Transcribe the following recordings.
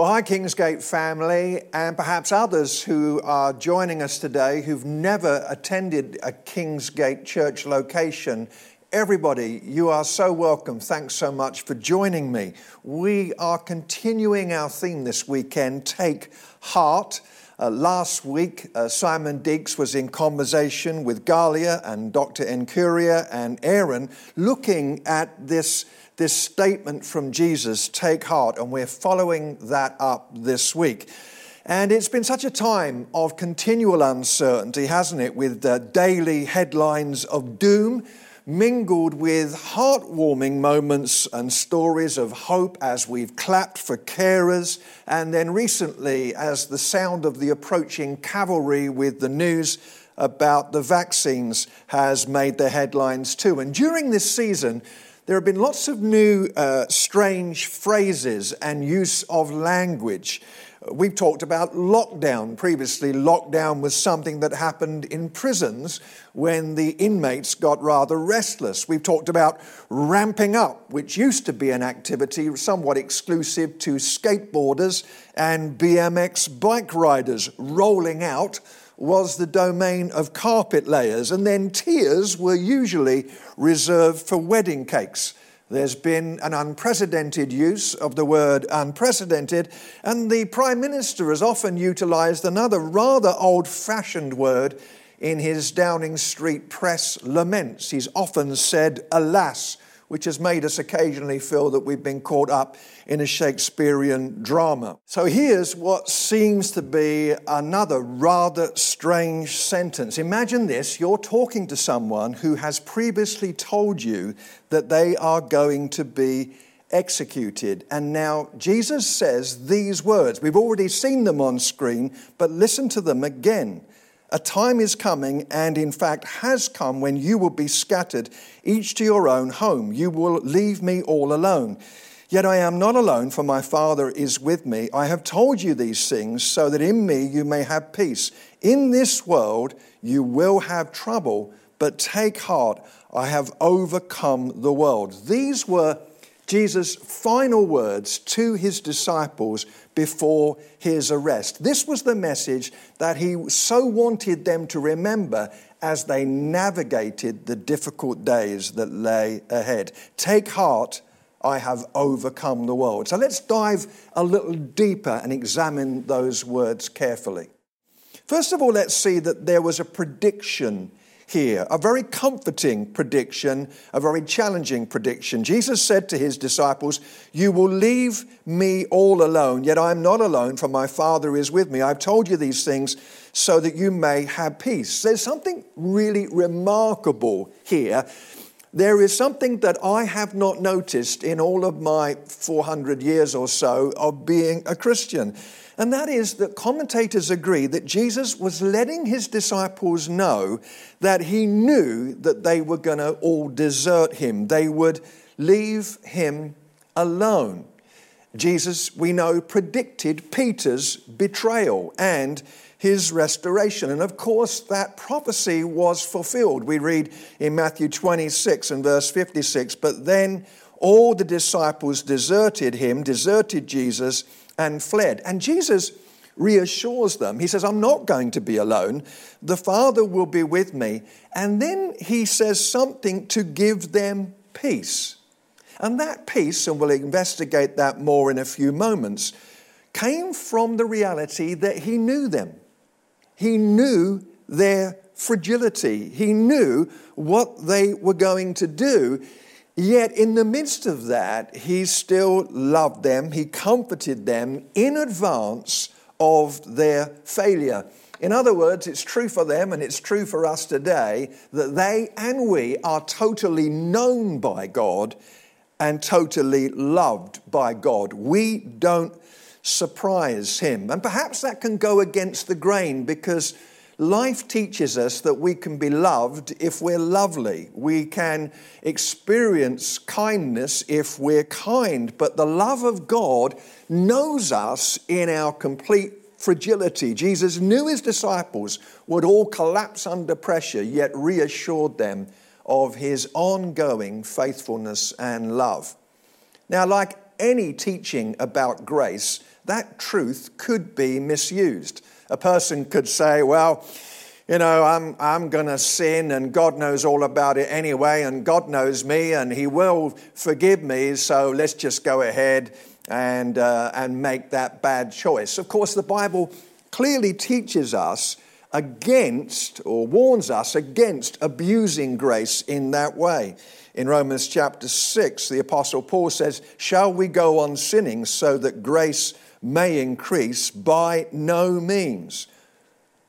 Well, hi, Kingsgate family, and perhaps others who are joining us today who've never attended a Kingsgate church location. Everybody, you are so welcome. Thanks so much for joining me. We are continuing our theme this weekend Take Heart. Uh, last week, uh, Simon Deeks was in conversation with Galia and Dr. Encuria and Aaron, looking at this this statement from Jesus, take heart, and we're following that up this week. And it's been such a time of continual uncertainty, hasn't it, with uh, daily headlines of doom mingled with heartwarming moments and stories of hope as we've clapped for carers, and then recently as the sound of the approaching cavalry with the news about the vaccines has made the headlines too. And during this season, there have been lots of new uh, strange phrases and use of language. We've talked about lockdown previously. Lockdown was something that happened in prisons when the inmates got rather restless. We've talked about ramping up, which used to be an activity somewhat exclusive to skateboarders and BMX bike riders rolling out was the domain of carpet layers, and then tears were usually reserved for wedding cakes. There's been an unprecedented use of the word unprecedented, and the Prime Minister has often utilised another rather old fashioned word in his Downing Street press laments. He's often said, alas, which has made us occasionally feel that we've been caught up in a Shakespearean drama. So here's what seems to be another rather strange sentence. Imagine this you're talking to someone who has previously told you that they are going to be executed. And now Jesus says these words. We've already seen them on screen, but listen to them again. A time is coming, and in fact has come, when you will be scattered, each to your own home. You will leave me all alone. Yet I am not alone, for my Father is with me. I have told you these things so that in me you may have peace. In this world you will have trouble, but take heart, I have overcome the world. These were Jesus' final words to his disciples before his arrest. This was the message that he so wanted them to remember as they navigated the difficult days that lay ahead. Take heart, I have overcome the world. So let's dive a little deeper and examine those words carefully. First of all, let's see that there was a prediction here. A very comforting prediction, a very challenging prediction. Jesus said to his disciples, You will leave me all alone, yet I am not alone, for my Father is with me. I've told you these things so that you may have peace. There's something really remarkable here. There is something that I have not noticed in all of my 400 years or so of being a Christian. And that is that commentators agree that Jesus was letting his disciples know that he knew that they were going to all desert him. They would leave him alone. Jesus, we know, predicted Peter's betrayal and his restoration. And of course, that prophecy was fulfilled. We read in Matthew 26 and verse 56 But then all the disciples deserted him, deserted Jesus and fled. And Jesus reassures them. He says, I'm not going to be alone. The Father will be with me. And then he says something to give them peace. And that peace, and we'll investigate that more in a few moments, came from the reality that he knew them. He knew their fragility. He knew what they were going to do. Yet, in the midst of that, he still loved them, he comforted them in advance of their failure. In other words, it's true for them and it's true for us today that they and we are totally known by God and totally loved by God. We don't surprise Him. And perhaps that can go against the grain because Life teaches us that we can be loved if we're lovely. We can experience kindness if we're kind. But the love of God knows us in our complete fragility. Jesus knew his disciples would all collapse under pressure, yet reassured them of his ongoing faithfulness and love. Now, like any teaching about grace, that truth could be misused. A person could say, well, you know, I'm, I'm going to sin and God knows all about it anyway, and God knows me and He will forgive me, so let's just go ahead and, uh, and make that bad choice. Of course, the Bible clearly teaches us against or warns us against abusing grace in that way. In Romans chapter 6, the Apostle Paul says, Shall we go on sinning so that grace may increase? By no means.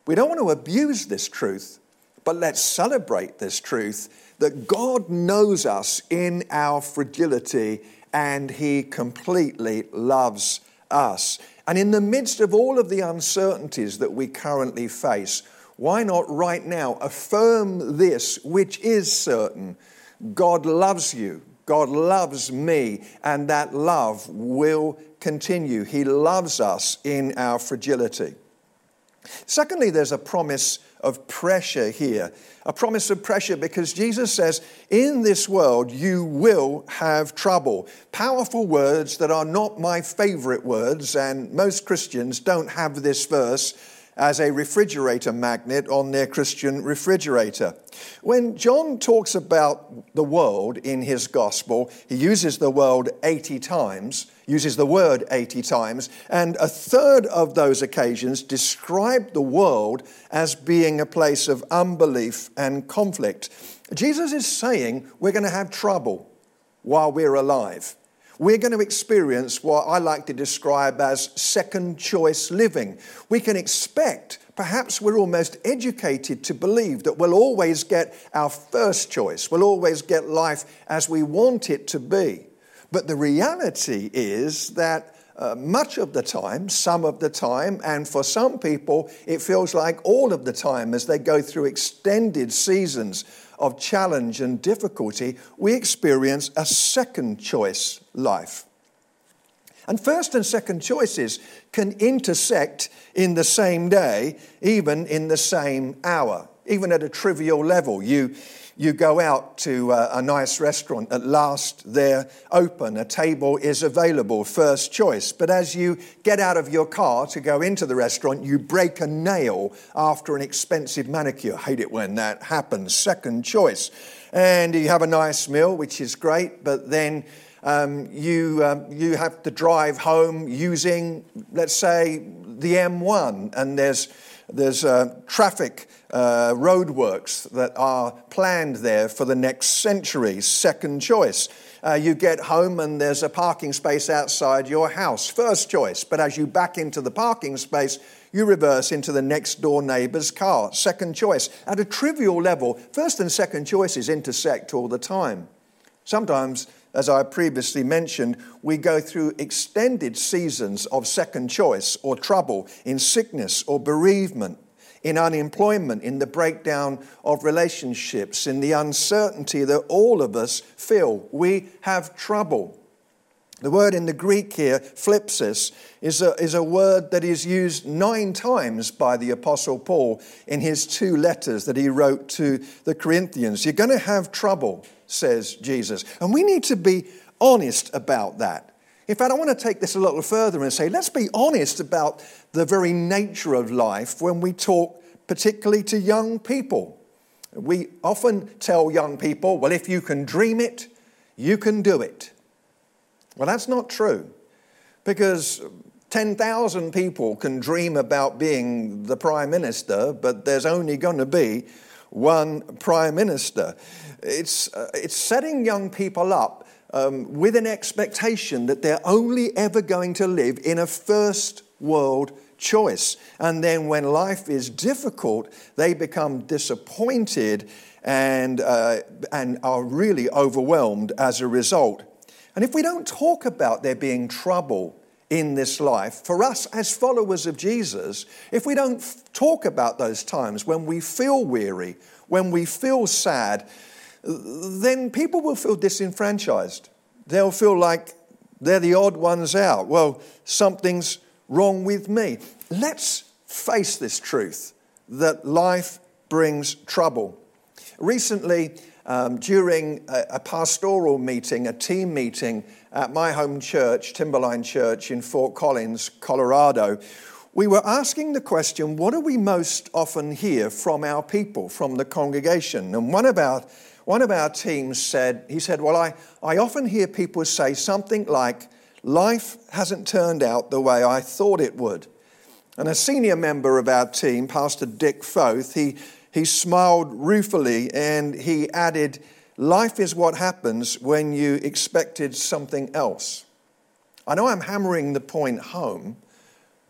We don't want to abuse this truth, but let's celebrate this truth that God knows us in our fragility and He completely loves us. And in the midst of all of the uncertainties that we currently face, why not right now affirm this, which is certain? God loves you. God loves me, and that love will continue. He loves us in our fragility. Secondly, there's a promise of pressure here. A promise of pressure because Jesus says, In this world you will have trouble. Powerful words that are not my favorite words, and most Christians don't have this verse as a refrigerator magnet on their Christian refrigerator. When John talks about the world in his gospel, he uses the word 80 times, uses the word 80 times, and a third of those occasions describe the world as being a place of unbelief and conflict. Jesus is saying we're going to have trouble while we're alive we're going to experience what I like to describe as second choice living. We can expect, perhaps we're almost educated to believe that we'll always get our first choice, we'll always get life as we want it to be. But the reality is that uh, much of the time, some of the time, and for some people, it feels like all of the time as they go through extended seasons of challenge and difficulty, we experience a second choice life. And first and second choices can intersect in the same day, even in the same hour, even at a trivial level. You, you go out to a, a nice restaurant, at last they're open, a table is available, first choice. But as you get out of your car to go into the restaurant, you break a nail after an expensive manicure. Hate it when that happens, second choice. And you have a nice meal, which is great, but then um, you, um, you have to drive home using, let's say, the M1, and there's, there's uh, traffic uh, roadworks that are planned there for the next century. Second choice. Uh, you get home and there's a parking space outside your house. First choice. But as you back into the parking space, you reverse into the next door neighbor's car. Second choice. At a trivial level, first and second choices intersect all the time. Sometimes, as I previously mentioned, we go through extended seasons of second choice or trouble in sickness or bereavement in unemployment, in the breakdown of relationships, in the uncertainty that all of us feel. We have trouble. The word in the Greek here, thlipsis, is a, is a word that is used nine times by the Apostle Paul in his two letters that he wrote to the Corinthians. You're going to have trouble, says Jesus. And we need to be honest about that. In fact, I want to take this a little further and say, let's be honest about the very nature of life when we talk particularly to young people. We often tell young people, well, if you can dream it, you can do it. Well, that's not true because 10,000 people can dream about being the Prime Minister, but there's only going to be one Prime Minister. It's, uh, it's setting young people up um, with an expectation that they're only ever going to live in a first world choice. And then when life is difficult, they become disappointed and, uh, and are really overwhelmed as a result. And if we don't talk about there being trouble in this life, for us as followers of Jesus, if we don't talk about those times when we feel weary, when we feel sad, then people will feel disenfranchised. They'll feel like they're the odd ones out. Well, something's wrong with me. Let's face this truth that life brings trouble. Recently, um, during a, a, pastoral meeting, a team meeting at my home church, Timberline Church in Fort Collins, Colorado, we were asking the question what do we most often hear from our people, from the congregation? And one of our, one of our teams said, he said, Well, I, I often hear people say something like, Life hasn't turned out the way I thought it would. And a senior member of our team, Pastor Dick Foth, he, he smiled ruefully and he added, Life is what happens when you expected something else. I know I'm hammering the point home,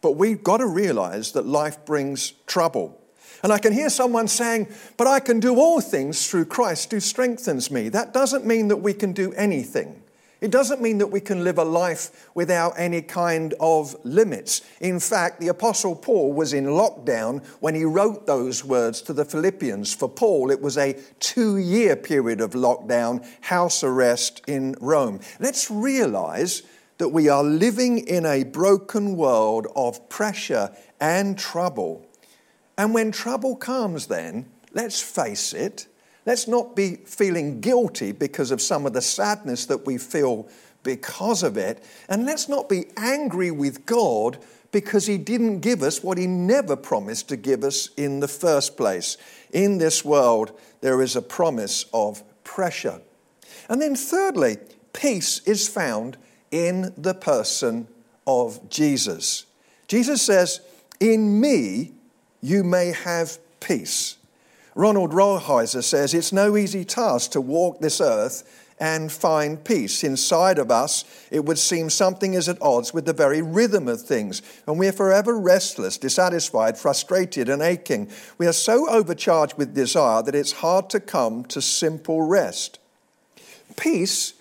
but we've got to realize that life brings trouble. And I can hear someone saying, But I can do all things through Christ who strengthens me. That doesn't mean that we can do anything. It doesn't mean that we can live a life without any kind of limits. In fact, the Apostle Paul was in lockdown when he wrote those words to the Philippians. For Paul, it was a two year period of lockdown, house arrest in Rome. Let's realize that we are living in a broken world of pressure and trouble. And when trouble comes, then, let's face it, Let's not be feeling guilty because of some of the sadness that we feel because of it. And let's not be angry with God because He didn't give us what He never promised to give us in the first place. In this world, there is a promise of pressure. And then, thirdly, peace is found in the person of Jesus. Jesus says, In me you may have peace. Ronald Rolheiser says it's no easy task to walk this earth and find peace. Inside of us, it would seem something is at odds with the very rhythm of things, and we're forever restless, dissatisfied, frustrated, and aching. We are so overcharged with desire that it's hard to come to simple rest. Peace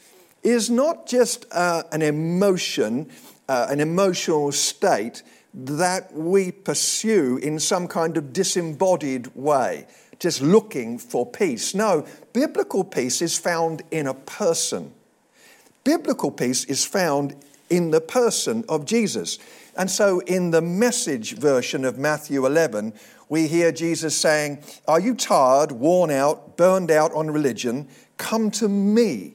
is not just uh, an emotion, uh, an emotional state that we pursue in some kind of disembodied way just looking for peace. No, biblical peace is found in a person. Biblical peace is found in the person of Jesus. And so, in the message version of Matthew 11, we hear Jesus saying, Are you tired, worn out, burned out on religion? Come to me.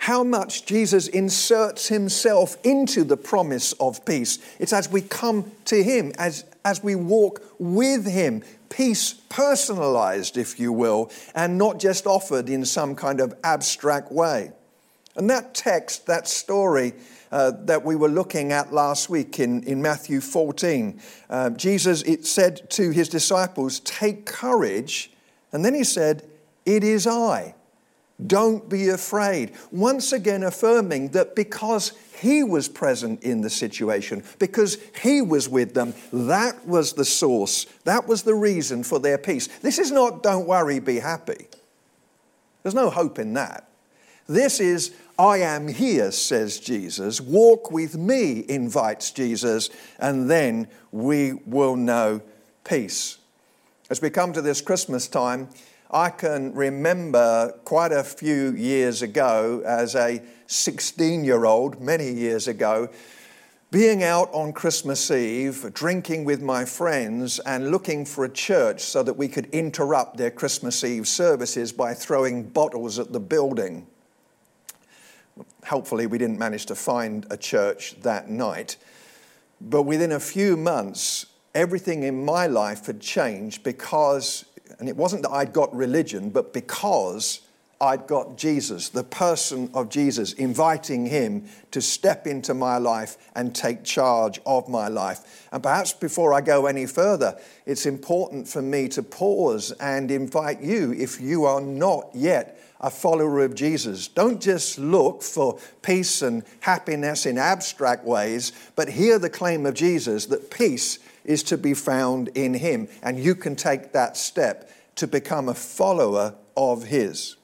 How much Jesus inserts himself into the promise of peace. It's as we come to him, as, as we walk with him, peace personalized, if you will, and not just offered in some kind of abstract way. And that text, that story uh, that we were looking at last week in, in Matthew 14, uh, Jesus it said to his disciples, Take courage. And then he said, It is I. Don't be afraid. Once again, affirming that because he was present in the situation, because he was with them, that was the source, that was the reason for their peace. This is not, don't worry, be happy. There's no hope in that. This is, I am here, says Jesus. Walk with me, invites Jesus, and then we will know peace. As we come to this Christmas time, I can remember quite a few years ago, as a 16 year old, many years ago, being out on Christmas Eve, drinking with my friends, and looking for a church so that we could interrupt their Christmas Eve services by throwing bottles at the building. Helpfully, we didn't manage to find a church that night. But within a few months, everything in my life had changed because and it wasn't that I'd got religion, but because I'd got Jesus, the person of Jesus, inviting him to step into my life and take charge of my life. And perhaps before I go any further, it's important for me to pause and invite you, if you are not yet a follower of Jesus, don't just look for peace and happiness in abstract ways, but hear the claim of Jesus that peace is to be found in Him. And you can take that step to become a follower of His.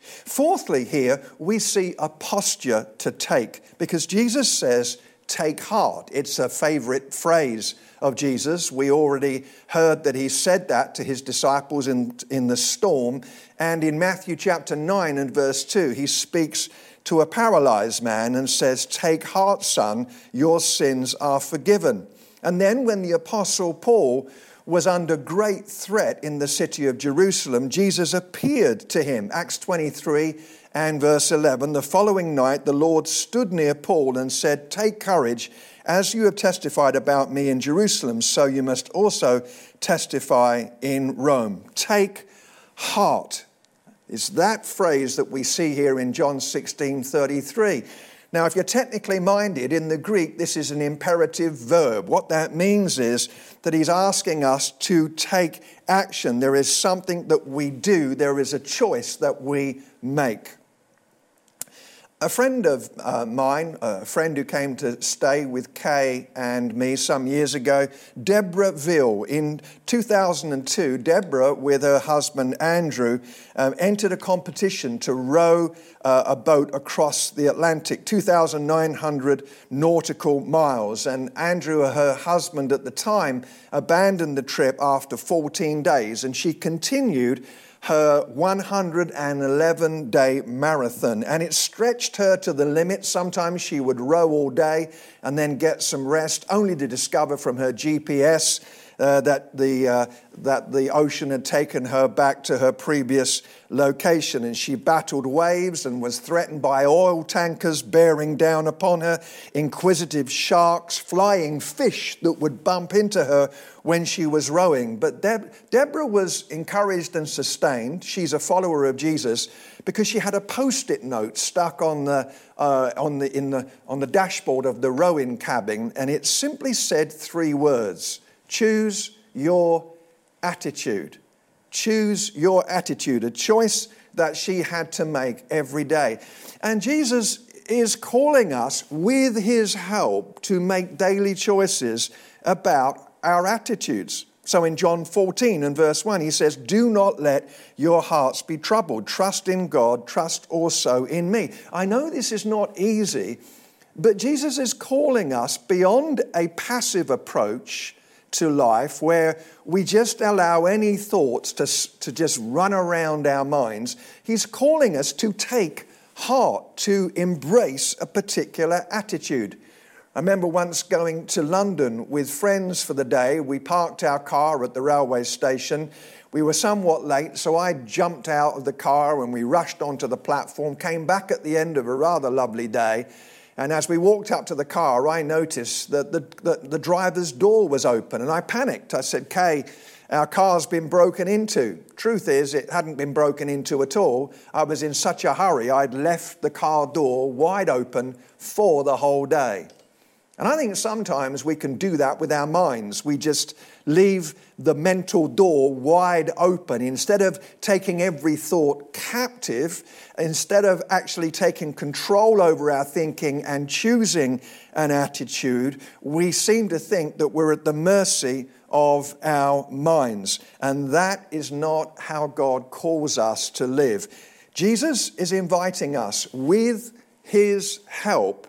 Fourthly, here we see a posture to take because Jesus says, take heart. It's a favorite phrase of Jesus. We already heard that he said that to his disciples in, in the storm. And in Matthew chapter 9 and verse 2, he speaks to a paralyzed man and says, Take heart, son, your sins are forgiven. And then when the apostle Paul was under great threat in the city of Jerusalem, Jesus appeared to him. Acts 23 and verse 11. The following night, the Lord stood near Paul and said, Take courage, as you have testified about me in Jerusalem, so you must also testify in Rome. Take heart. Is that phrase that we see here in John 16 33. Now, if you're technically minded, in the Greek, this is an imperative verb. What that means is that he's asking us to take action. There is something that we do, there is a choice that we make. A friend of uh, mine, a friend who came to stay with Kay and me some years ago, Deborah Veal. In 2002, Deborah, with her husband Andrew, um, entered a competition to row uh, a boat across the Atlantic, 2,900 nautical miles. And Andrew, her husband at the time, abandoned the trip after 14 days, and she continued her 111 day marathon, and it stretched her to the limit. Sometimes she would row all day and then get some rest, only to discover from her GPS uh, that, the, uh, that the ocean had taken her back to her previous location. And she battled waves and was threatened by oil tankers bearing down upon her, inquisitive sharks, flying fish that would bump into her when she was rowing. But Deb- Deborah was encouraged and sustained. She's a follower of Jesus because she had a post it note stuck on the, uh, on, the, in the, on the dashboard of the rowing cabin, and it simply said three words Choose your attitude. Choose your attitude, a choice that she had to make every day. And Jesus is calling us, with his help, to make daily choices about our attitudes. So in John 14 and verse 1, he says, Do not let your hearts be troubled. Trust in God, trust also in me. I know this is not easy, but Jesus is calling us beyond a passive approach to life where we just allow any thoughts to, to just run around our minds. He's calling us to take heart, to embrace a particular attitude. I remember once going to London with friends for the day. We parked our car at the railway station. We were somewhat late, so I jumped out of the car and we rushed onto the platform, came back at the end of a rather lovely day. And as we walked up to the car, I noticed that the, the, the driver's door was open and I panicked. I said, Kay, our car's been broken into. Truth is, it hadn't been broken into at all. I was in such a hurry, I'd left the car door wide open for the whole day. And I think sometimes we can do that with our minds. We just leave the mental door wide open instead of taking every thought captive, instead of actually taking control over our thinking and choosing an attitude, we seem to think that we're at the mercy of our minds. And that is not how God calls us to live. Jesus is inviting us with his help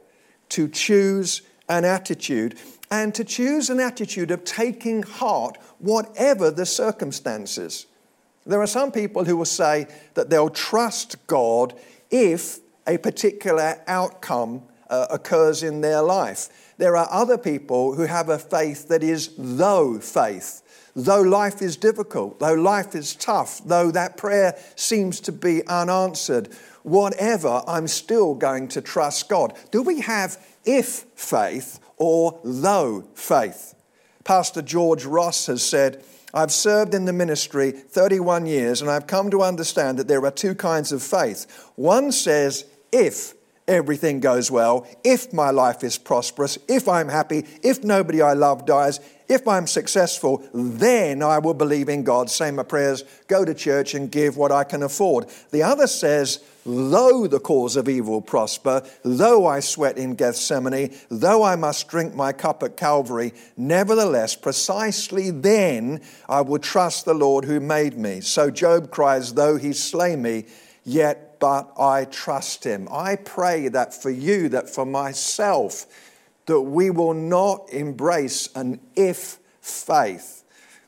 to choose an attitude and to choose an attitude of taking heart, whatever the circumstances. There are some people who will say that they'll trust God if a particular outcome uh, occurs in their life. There are other people who have a faith that is though faith. Though life is difficult, though life is tough, though that prayer seems to be unanswered, whatever, I'm still going to trust God. Do we have if faith or though faith? Pastor George Ross has said, I've served in the ministry 31 years and I've come to understand that there are two kinds of faith. One says, if everything goes well, if my life is prosperous, if I'm happy, if nobody I love dies, if I'm successful, then I will believe in God, say my prayers, go to church, and give what I can afford. The other says, though the cause of evil prosper, though I sweat in Gethsemane, though I must drink my cup at Calvary, nevertheless, precisely then I will trust the Lord who made me. So Job cries, though he slay me, yet but I trust him. I pray that for you, that for myself, that we will not embrace an if faith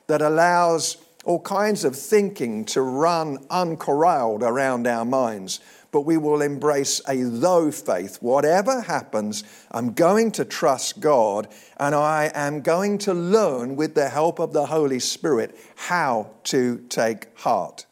that allows all kinds of thinking to run uncorralled around our minds, but we will embrace a though faith. Whatever happens, I'm going to trust God and I am going to learn with the help of the Holy Spirit how to take heart.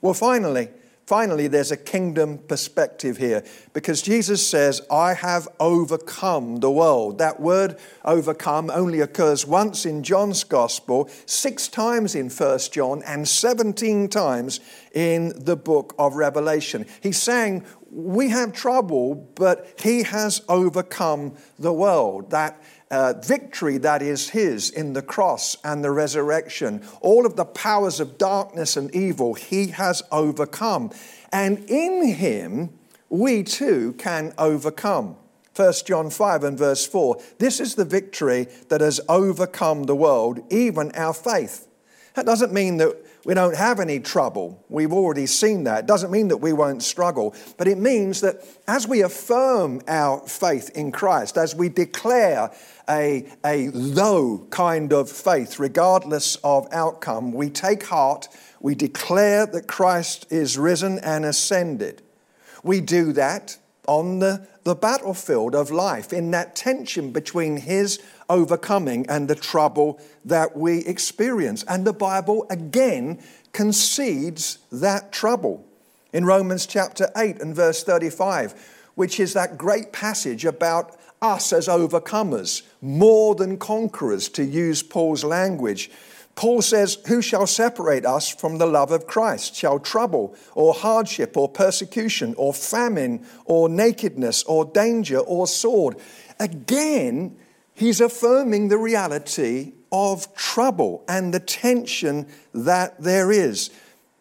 Well, finally, Finally, there's a kingdom perspective here because Jesus says, I have overcome the world. That word overcome only occurs once in John's gospel, six times in 1 John, and 17 times in the book of Revelation. He's saying, We have trouble, but he has overcome the world. That uh, victory that is His in the cross and the resurrection. All of the powers of darkness and evil He has overcome. And in Him, we too can overcome. 1 John 5 and verse 4 This is the victory that has overcome the world, even our faith. That doesn't mean that we don't have any trouble. We've already seen that. It doesn't mean that we won't struggle, but it means that as we affirm our faith in Christ, as we declare a, a though kind of faith, regardless of outcome, we take heart, we declare that Christ is risen and ascended. We do that on the, the battlefield of life, in that tension between His overcoming and the trouble that we experience. And the Bible again concedes that trouble. In Romans chapter 8 and verse 35, which is that great passage about us as overcomers, more than conquerors, to use Paul's language. Paul says, Who shall separate us from the love of Christ? Shall trouble, or hardship, or persecution, or famine, or nakedness, or danger, or sword? Again, he's affirming the reality of trouble and the tension that there is.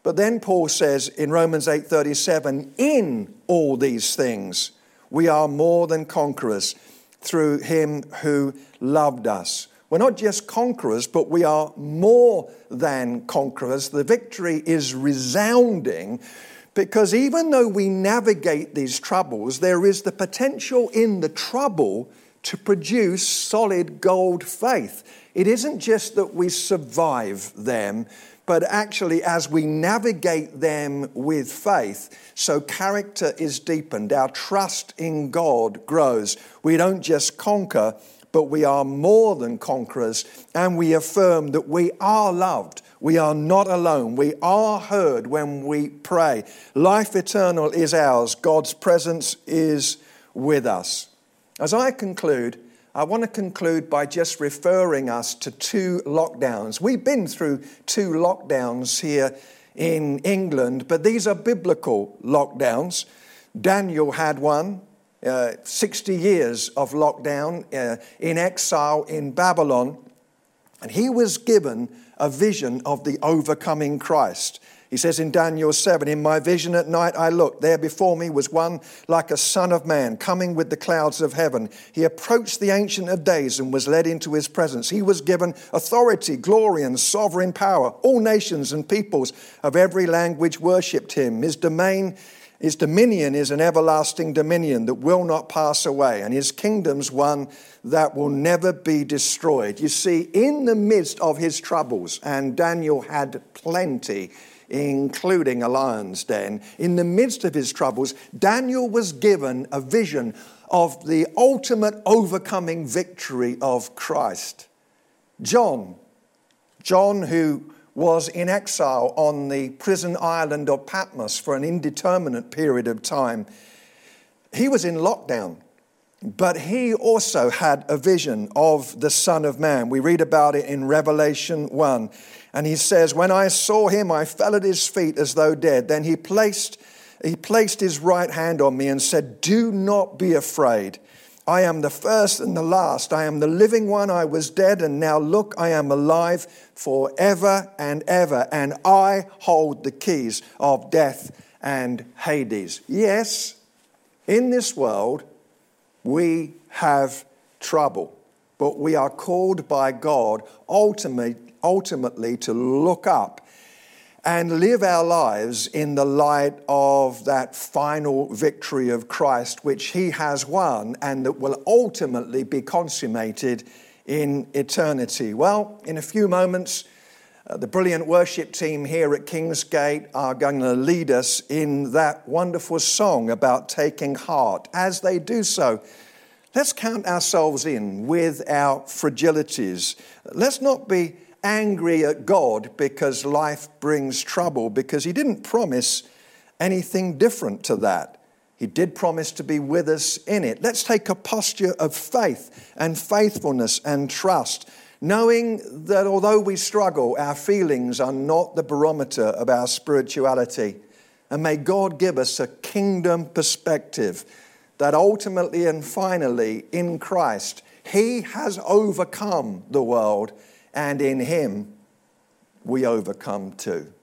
But then Paul says in Romans 8:37, in all these things we are more than conquerors through him who loved us. We're not just conquerors, but we are more than conquerors. The victory is resounding because even though we navigate these troubles, there is the potential in the trouble to produce solid gold faith. It isn't just that we survive them, but actually, as we navigate them with faith, so character is deepened, our trust in God grows. We don't just conquer, but we are more than conquerors, and we affirm that we are loved. We are not alone. We are heard when we pray. Life eternal is ours. God's presence is with us. As I conclude, I want to conclude by just referring us to two lockdowns. We've been through two lockdowns here in England, but these are biblical lockdowns. Daniel had one, uh, 60 years of lockdown uh, in exile in Babylon, and he was given a vision of the overcoming Christ. He says in Daniel 7, In my vision at night I looked. There before me was one like a son of man coming with the clouds of heaven. He approached the Ancient of Days and was led into his presence. He was given authority, glory, and sovereign power. All nations and peoples of every language worshipped him. His domain his dominion is an everlasting dominion that will not pass away, and his kingdom's one that will never be destroyed. You see, in the midst of his troubles, and Daniel had plenty, including a lion's den. In the midst of his troubles, Daniel was given a vision of the ultimate overcoming victory of Christ. John, John, who was in exile on the prison island of Patmos for an indeterminate period of time, he was in lockdown. But he also had a vision of the Son of Man. We read about it in Revelation 1. And he says, When I saw him, I fell at his feet as though dead. Then he placed, he placed his right hand on me and said, Do not be afraid. I am the first and the last. I am the living one. I was dead, and now look, I am alive forever and ever. And I hold the keys of death and Hades. Yes, in this world, we have trouble, but we are called by God ultimately, ultimately to look up and live our lives in the light of that final victory of Christ, which He has won and that will ultimately be consummated in eternity. Well, in a few moments, uh, the brilliant worship team here at Kingsgate are going to lead us in that wonderful song about taking heart. As they do so, let's count ourselves in with our fragilities. Let's not be angry at God because life brings trouble, because He didn't promise anything different to that. He did promise to be with us in it. Let's take a posture of faith and faithfulness and trust, knowing that although we struggle, our feelings are not the barometer of our spirituality. And may God give us a kingdom perspective that ultimately and finally in Christ, He has overcome the world and in him we overcome too.